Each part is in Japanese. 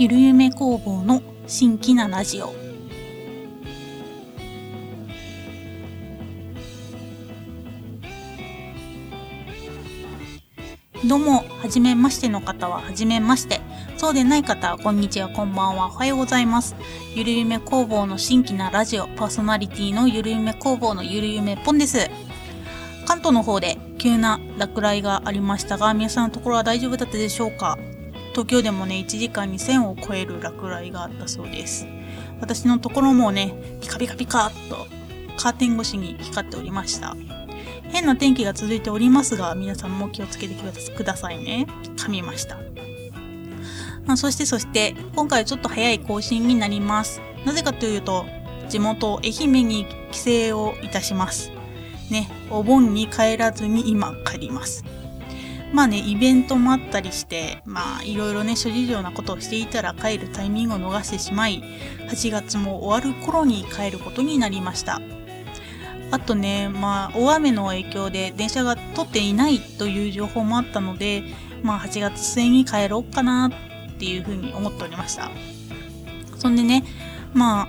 ゆるゆめ工房の新規なラジオどうも、はじめましての方ははじめまして。そうでない方はこんにちは、こんばんは、おはようございます。ゆるゆめ工房の新規なラジオ、パーソナリティのゆるゆめ工房のゆるゆめぽんです。関東の方で急な落雷がありましたが、皆さんのところは大丈夫だったでしょうか？東京でもね、1時間に1000を超える落雷があったそうです。私のところもね、ピカピカピカっとカーテン越しに光っておりました。変な天気が続いておりますが、皆さんも気をつけてくださいね。噛みました。あそしてそして、今回ちょっと早い更新になります。なぜかというと、地元愛媛に帰省をいたします。ね、お盆に帰らずに今帰ります。まあね、イベントもあったりして、まあいろいろね、諸事情なことをしていたら帰るタイミングを逃してしまい、8月も終わる頃に帰ることになりました。あとね、まあ、大雨の影響で電車が通っていないという情報もあったので、まあ、8月末に帰ろうかなっていうふうに思っておりました。そんでね、まあ、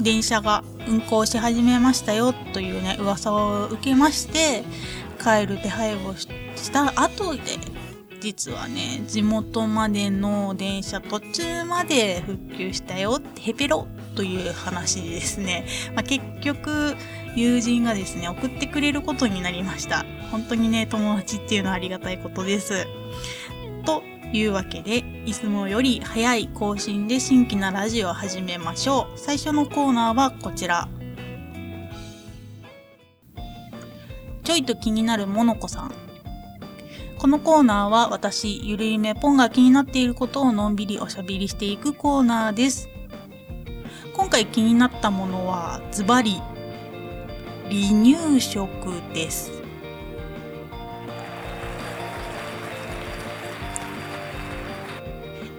電車が運行し始めましたよというね、噂を受けまして、帰る手配をした後で、実はね、地元までの電車途中まで復旧したよ、ヘペロという話ですね。まあ、結局、友人がですね、送ってくれることになりました。本当にね、友達っていうのはありがたいことです。というわけで、いつもより早い更新で新規なラジオを始めましょう。最初のコーナーはこちら。ちょいと気になるモノコさん。このコーナーは私、ゆるゆめポンが気になっていることをのんびりおしゃべりしていくコーナーです。今回気になったものはズバリ離乳食です。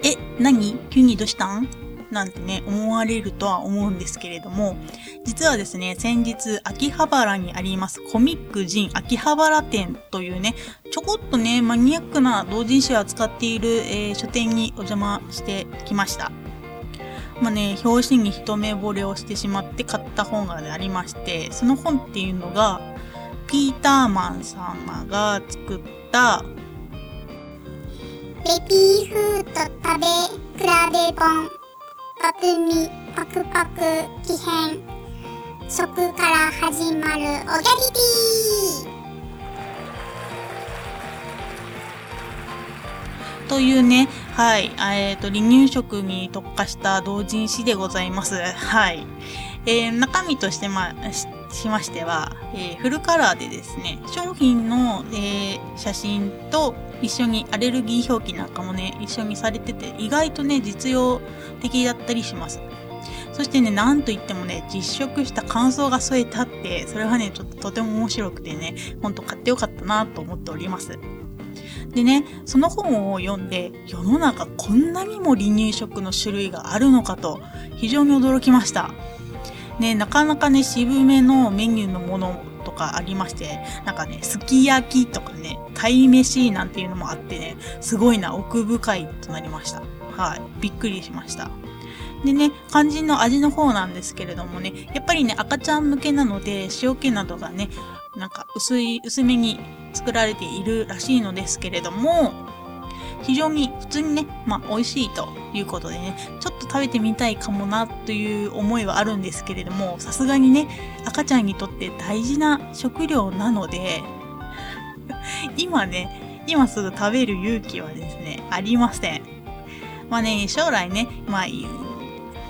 え、何？急にどうしたん？なんてね、思われるとは思うんですけれども、実はですね、先日、秋葉原にありますコミックジン秋葉原店というね、ちょこっとね、マニアックな同人誌を扱っている、えー、書店にお邪魔してきました。まあね、表紙に一目惚れをしてしまって買った本が、ありまして、その本っていうのが、ピーターマン様が作った、ベビーフード食べ比べ本、パクミパクパク奇変、食から始まるおぎゃりぴーというね、はい、えっ、ー、と、離乳食に特化した同人誌でございます。はい。えー、中身としてまあ、ししましては、えー、フルカラーでですね、商品の、えー、写真と一緒にアレルギー表記なんかもね、一緒にされてて、意外とね、実用的だったりします。そしてね、なんといってもね、実食した感想が添えてあって、それはね、ちょっととても面白くてね、ほんと買ってよかったなと思っております。でね、その本を読んで、世の中こんなにも離乳食の種類があるのかと、非常に驚きました。ね、なかなかね、渋めのメニューのものとかありまして、なんかね、すき焼きとかね、鯛飯なんていうのもあってね、すごいな、奥深いとなりました。はい。びっくりしました。でね、肝心の味の方なんですけれどもね、やっぱりね、赤ちゃん向けなので、塩気などがね、なんか薄い、薄めに作られているらしいのですけれども、非常に普通にね、まあ美味しいということでね、ちょっと食べてみたいかもなという思いはあるんですけれども、さすがにね、赤ちゃんにとって大事な食料なので、今ね、今すぐ食べる勇気はですね、ありません。まあね、将来ね、まあ、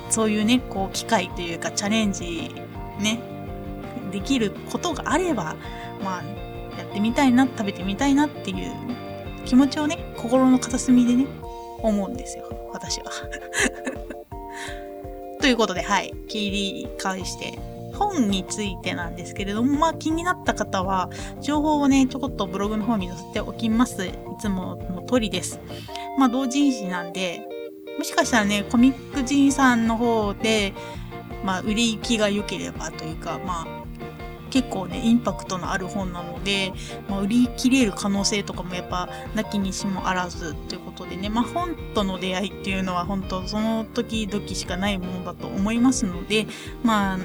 そういうね、こう、機会というかチャレンジ、ね、できることがあれば、まあ、やってみたいな、食べてみたいなっていう気持ちをね、心の片隅でね、思うんですよ。私は。ということで、はい。切り返して、本についてなんですけれども、まあ気になった方は、情報をね、ちょこっとブログの方に載せておきます。いつもの通りです。まあ同人誌なんで、もしかしたらね、コミック人さんの方で、まあ売れ行きが良ければというか、まあ、結構ねインパクトのある本なので、まあ、売り切れる可能性とかもやっぱなきにしもあらずということでね、まあ、本との出会いっていうのは本当その時々しかないものだと思いますのでまあ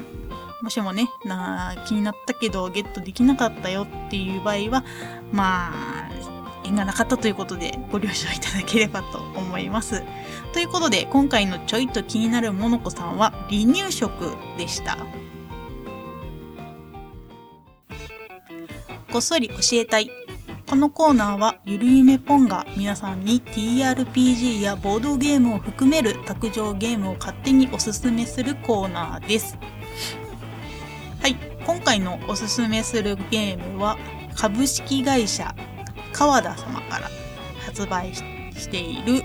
もしもね、な気になったけどゲットできなかったよっていう場合は、まあ、縁がなかったということでご了承いただければと思います。ということで、今回のちょいと気になるモノコさんは離乳食でした。こっそり教えたい。このコーナーはゆるゆめポンが皆さんに TRPG やボードゲームを含める卓上ゲームを勝手におすすめするコーナーです。はい、今回のおすすめするゲームは株式会社川田様から発売している、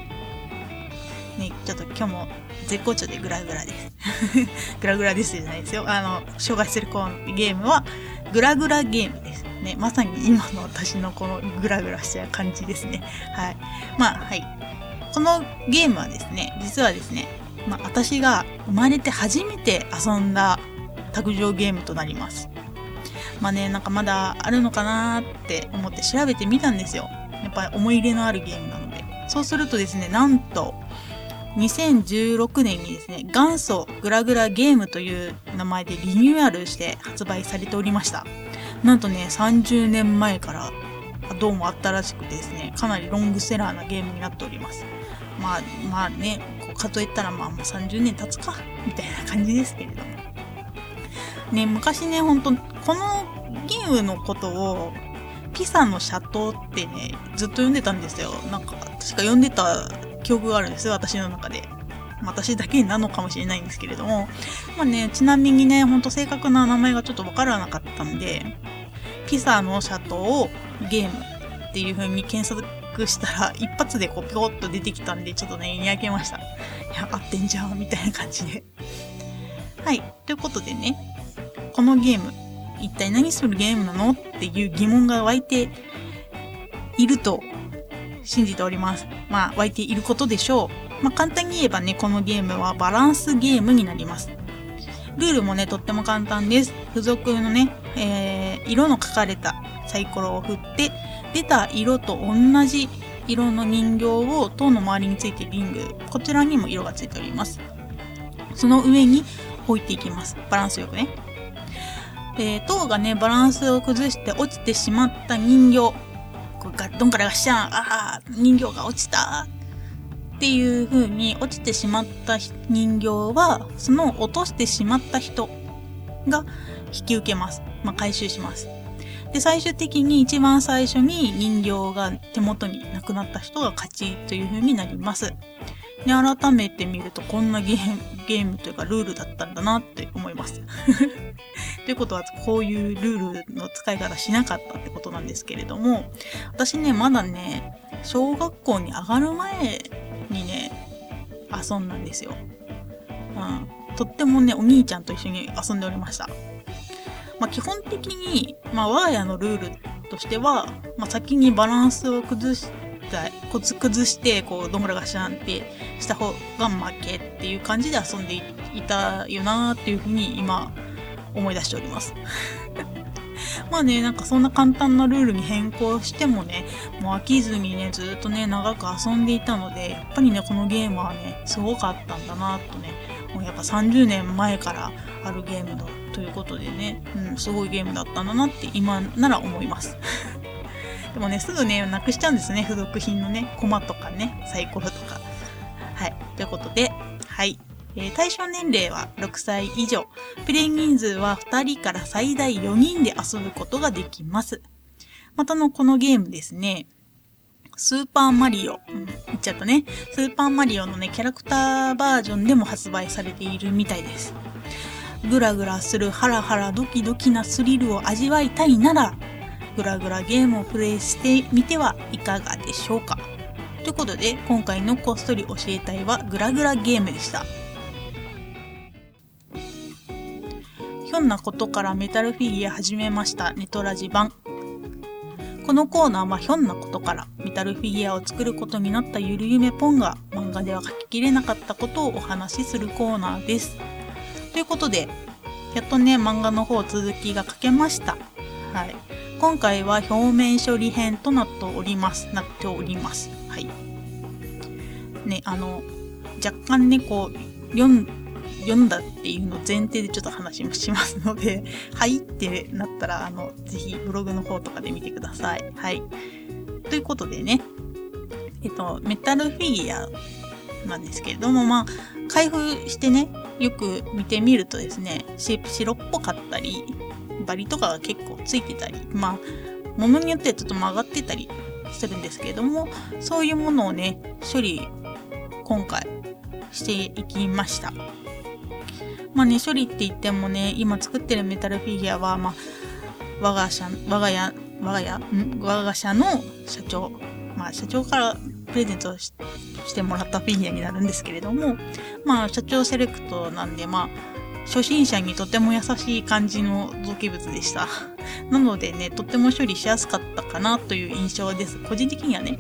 ね、ちょっと今日も絶好調でグラグラです。グラグラですじゃないですよ。あの、紹介するこのゲームは、グラグラゲーム。ね、まさに今の私のこのグラグラした感じですね。はい。まあ、はい。このゲームはですね、実はですね、まあ、私が生まれて初めて遊んだ卓上ゲームとなります。まあね、なんかまだあるのかなって思って調べてみたんですよ。やっぱり思い入れのあるゲームなので。そうするとですね、なんと、2016年にですね、元祖グラグラゲームという名前でリニューアルして発売されておりました。なんとね、30年前からどうもあったらしくてですね、かなりロングセラーなゲームになっております。まあ、まあね、こうかといったらまあもう30年経つか、みたいな感じですけれども。ね、昔ね、ほんと、このゲームのことを、ピサの斜塔ってね、ずっと読んでたんですよ。なんか、確か読んでた記憶があるんですよ、私の中で。私だけなのかもしれないんですけれども。まあね、ちなみにね、ほんと正確な名前がちょっとわからなかったんで、ピサの斜塔をゲームっていう風に検索したら、一発でこう、ぴょっと出てきたんで、ちょっとね、にやけました。いや、合ってんじゃん、みたいな感じで。はい。ということでね、このゲーム、一体何するゲームなのっていう疑問が湧いていると信じております。まあ、湧いていることでしょう。まあ、簡単に言えばね、このゲームはバランスゲームになります。ルールもね、とっても簡単です。付属のね、えー、色の書かれたサイコロを振って、出た色と同じ色の人形を塔の周りについてリング、こちらにも色がついております。その上に置いていきます。バランスよくね。え、塔がね、バランスを崩して落ちてしまった人形。こうガッドンからガッシャン、ああ、人形が落ちたっていう風に落ちてしまった人形は、その落としてしまった人が引き受けます。まあ、回収します。で、最終的に一番最初に人形が手元になくなった人が勝ちという風になります。で、改めて見るとこんなゲーム、ゲームというかルールだったんだなって思います。ということは、こういうルールの使い方しなかったってことなんですけれども、私ね、まだね、小学校に上がる前にね、遊んだんですよ。うん。とってもね、お兄ちゃんと一緒に遊んでおりました。まあ、基本的に、まあ、我が家のルールとしては、まあ、先にバランスを崩して、コツ崩して、こう、どんぐらがしゃんってした方が負けっていう感じで遊んでいたよなーっていうふうに今思い出しております。まあね、なんかそんな簡単なルールに変更してもね、もう飽きずにね、ずっとね、長く遊んでいたので、やっぱりね、このゲームはね、すごかったんだなとね、やっぱ30年前からあるゲームだということでね、うん、すごいゲームだったんだなって今なら思います。でもね、すぐね、なくしちゃうんですね。付属品のね、コマとかね、サイコロとか。はい。ということで、はい。え、対象年齢は6歳以上。プレイ人数は2人から最大4人で遊ぶことができます。またの、このゲームですね。スーパーマリオ。うん、言っちゃったね。スーパーマリオのね、キャラクターバージョンでも発売されているみたいです。グラグラするハラハラドキドキなスリルを味わいたいなら、グラグラゲームをプレイしてみてはいかがでしょうかということで今回のこっそり教えたいはグラグラゲームでしたひょんなことからメタルフィギュア始めましたネトラジ版このコーナーはひょんなことからメタルフィギュアを作ることになったゆるゆめポンが漫画では書ききれなかったことをお話しするコーナーです。ということで、やっとね、漫画の方続きが書けました。はい。今回は表面処理編となっております。なっております。はい。ね、あの、若干ね、こう、読ん、読んだっていうの前提でちょっと話もしますので、はいってなったら、あの、ぜひブログの方とかで見てください。はい。ということでね、えっと、メタルフィギュアなんですけれども、まあ、開封してね、よく見てみるとですね、白っぽかったり、バリとかが結構ついてたり、まあ、ものによってはちょっと曲がってたりするんですけれども、そういうものをね、処理、今回していきました。まあね、処理って言ってもね、今作ってるメタルフィギュアは、まあ、我が社、我が家、我が家、ん？我が社の社長、まあ社長からプレゼントしてもらったフィギュアになるんですけれども、まあ社長セレクトなんで、まあ、初心者にとても優しい感じの造形物でした。なのでね、とっても処理しやすかったかなという印象です。個人的にはね。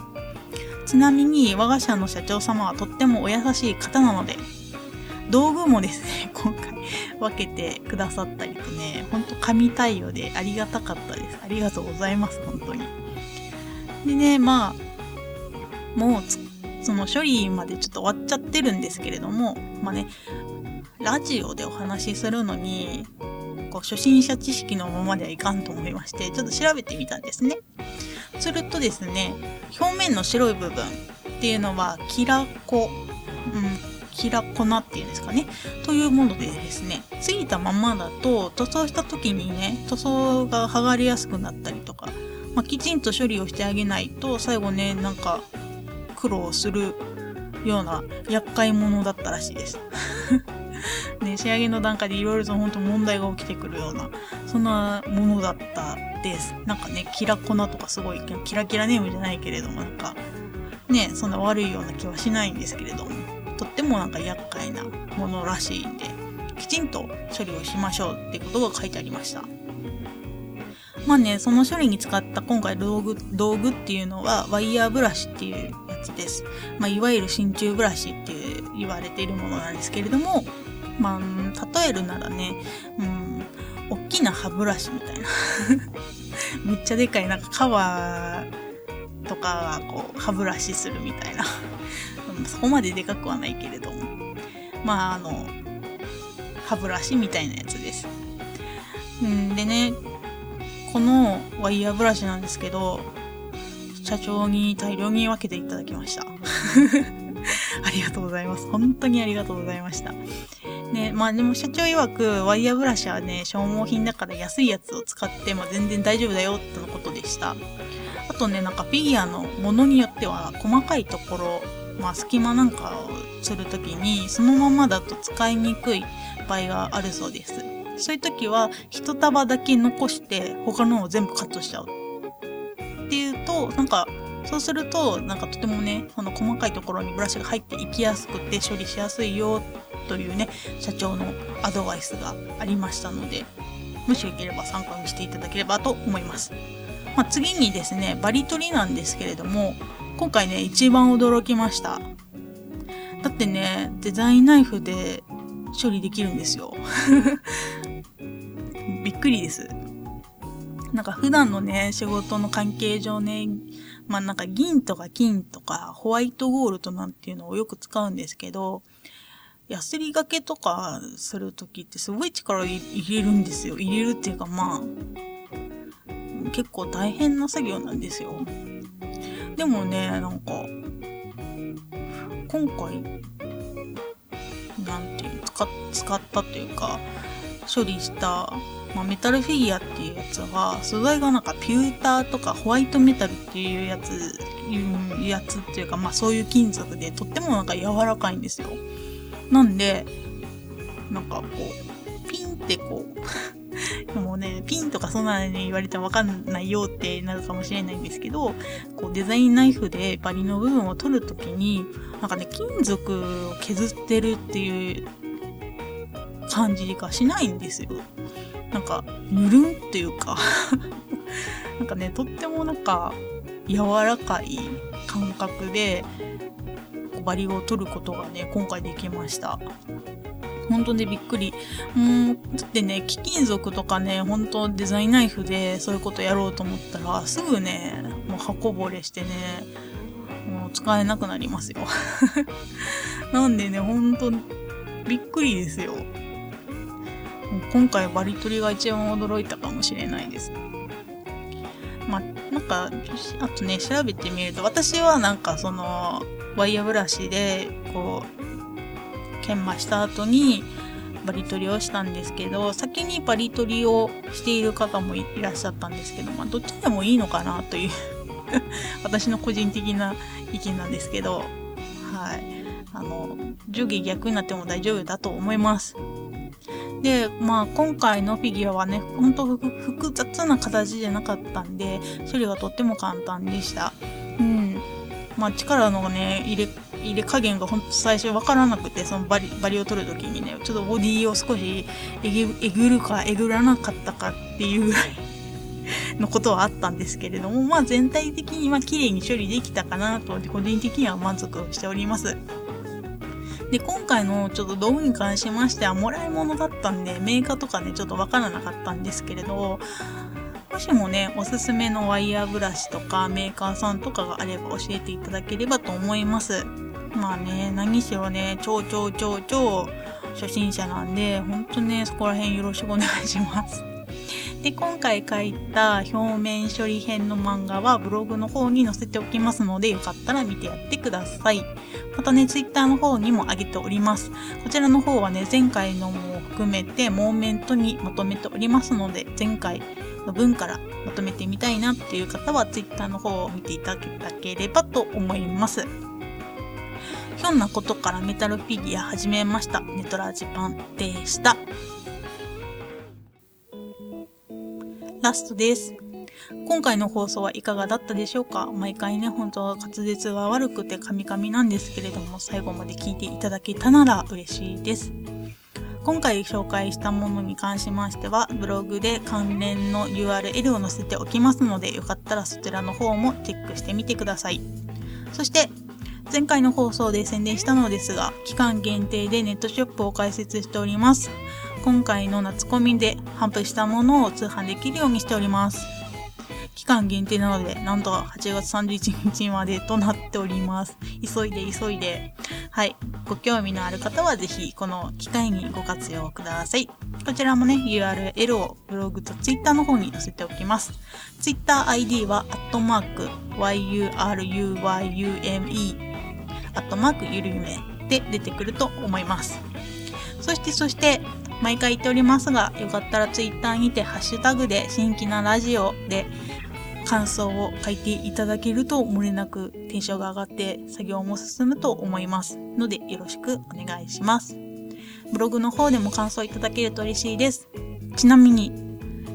ちなみに我が社の社長様はとってもお優しい方なので、道具もですね、今回分けてくださったりとね、ほんと神対応でありがたかったです。ありがとうございます、本当に。でね、まあ、もうその処理までちょっと終わっちゃってるんですけれども、まあね、ラジオでお話しするのに、こう初心者知識のままではいかんと思いまして、ちょっと調べてみたんですね。するとですね、表面の白い部分っていうのは、キラコ、うん、キラ粉っていうんですかね。というものでですね、ついたままだと塗装した時にね、塗装が剥がれやすくなったりとか、まあ、きちんと処理をしてあげないと、最後ね、なんか苦労するような厄介者だったらしいです。ね、仕上げの段階でいろいろと本当問題が起きてくるような、そんなものだったです。なんかね、キラ粉とかすごい、キラキラネームじゃないけれども、なんか、ね、そんな悪いような気はしないんですけれども、とってもなんか厄介なものらしいんで、きちんと処理をしましょうってことが書いてありました。まあね、その処理に使った今回道具、道具っていうのはワイヤーブラシっていうやつです。まあ、いわゆる真鍮ブラシっていう言われているものなんですけれども、まあ、例えるならね、うん、大きな歯ブラシみたいな。めっちゃでかい、なんか革とかがこう、歯ブラシするみたいな。そこまででかくはないけれども。まあ、あの、歯ブラシみたいなやつです。うん、でね、このワイヤーブラシなんですけど、社長に大量に分けていただきました。ありがとうございます。本当にありがとうございました。ね、まあでも社長曰く、ワイヤーブラシはね、消耗品だから安いやつを使って、まあ全然大丈夫だよってのことでした。あとね、なんかフィギュアのものによっては、細かいところ、まあ隙間なんかをするときに、そのままだと使いにくい場合があるそうです。そういう時は一束だけ残して他のを全部カットしちゃう。っていうと、なんか、そうすると、なんかとてもね、その細かいところにブラシが入っていきやすくて処理しやすいよというね、社長のアドバイスがありましたので、もしよければ参考にしていただければと思います。まあ、次にですね、バリ取りなんですけれども、今回ね、一番驚きました。だってね、デザインナイフで処理できるんですよ。びっくりです。なんか普段のね、仕事の関係上ね、まあなんか銀とか金とかホワイトゴールドなんていうのをよく使うんですけど、ヤスリがけとかするときってすごい力入れるんですよ。入れるっていうかまあ、結構大変な作業なんですよ。でもね、なんか、今回、なんていう使、使ったというか、処理したまあ、メタルフィギュアっていうやつは素材がなんかピューターとかホワイトメタルっていうやついうやつっていうかまあそういう金属でとってもなんか柔らかいんですよ。なんでなんかこうピンってこうね、ピンとかそんなに言われてもわかんないよってなるかもしれないんですけど、こうデザインナイフでバリの部分を取るときに、なんかね、金属を削ってるっていう感じがしないんですよ。なんか、ぬるんっていうか なんかね、とってもなんか、柔らかい感覚で、バリを取ることがね、今回できました。本当でびっくり。もう、だってね、貴金属とかね、本当デザインナイフでそういうことやろうと思ったら、すぐね、もう箱ぼれしてね、もう使えなくなりますよ。なんでね、本当びっくりですよ。今回バリ取りが一番驚いたかもしれないです。ま、なんか、あとね、調べてみると、私はなんかその、ワイヤーブラシで、こう、研磨した後に、バリ取りをしたんですけど、先にバリ取りをしている方もいらっしゃったんですけど、まあ、どっちでもいいのかなという 私の個人的な意見なんですけど、はい。あの、上下逆になっても大丈夫だと思います。で、まあ今回のフィギュアはね、ほんと複雑な形じゃなかったんで、処理がとっても簡単でした。うん。まあ力のね、入れ、入れ加減がほんと最初わからなくて、そのバリ、バリを取るときにね、ちょっとボディを少しえぐ、えぐるかえぐらなかったかっていうぐらいのことはあったんですけれども、まあ全体的にまあ綺麗に処理できたかなと、個人的には満足しております。で、今回のちょっと道具に関しましては、もらい物だったんで、メーカーとかね、ちょっとわからなかったんですけれど、もしもね、おすすめのワイヤーブラシとかメーカーさんとかがあれば教えていただければと思います。まあね、何しろね、超超超超初心者なんで、ほんとね、そこら辺よろしくお願いします。で、今回書いた表面処理編の漫画はブログの方に載せておきますので、よかったら見てやってください。またね、ツイッターの方にも上げております。こちらの方はね、前回のも含めて、モーメントにまとめておりますので、前回の分からまとめてみたいなっていう方は、ツイッターの方を見ていただければと思います。ひょんなことからメタルフィギュア始めました。ネトラジパンでした。ラストです。今回の放送はいかがだったでしょうか？毎回ね、本当は滑舌が悪くてカミカミなんですけれども、最後まで聞いていただけたなら嬉しいです。今回紹介したものに関しましては、ブログで関連の URL を載せておきますので、よかったらそちらの方もチェックしてみてください。そして、前回の放送で宣伝したのですが、期間限定でネットショップを開設しております。今回の夏コミで販布したものを通販できるようにしております。期間限定なので、なんと8月31日までとなっております。急いで急いで。はい。ご興味のある方はぜひこの機会にご活用ください。こちらもね、URL をブログと Twitter の方に載せておきます。Twitter ID は、アットマーク、yuruyume、アットマークゆるゆめで出てくると思います。そして、そして、毎回言っておりますが、よかったら Twitter にてハッシュタグで新規なラジオで感想を書いていただけると漏れなくテンションが上がって作業も進むと思いますのでよろしくお願いします。ブログの方でも感想いただけると嬉しいです。ちなみに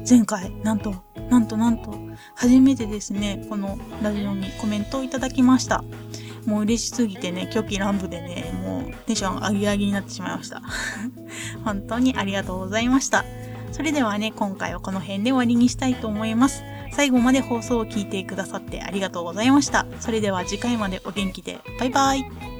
前回なんとなんとなんと初めてですねこのラジオにコメントをいただきました。もう嬉しすぎてね、狂気乱舞でね、もうテンション上げ上げになってしまいました。本当にありがとうございました。それではね、今回はこの辺で終わりにしたいと思います。最後まで放送を聞いてくださってありがとうございました。それでは次回までお元気で。バイバイ。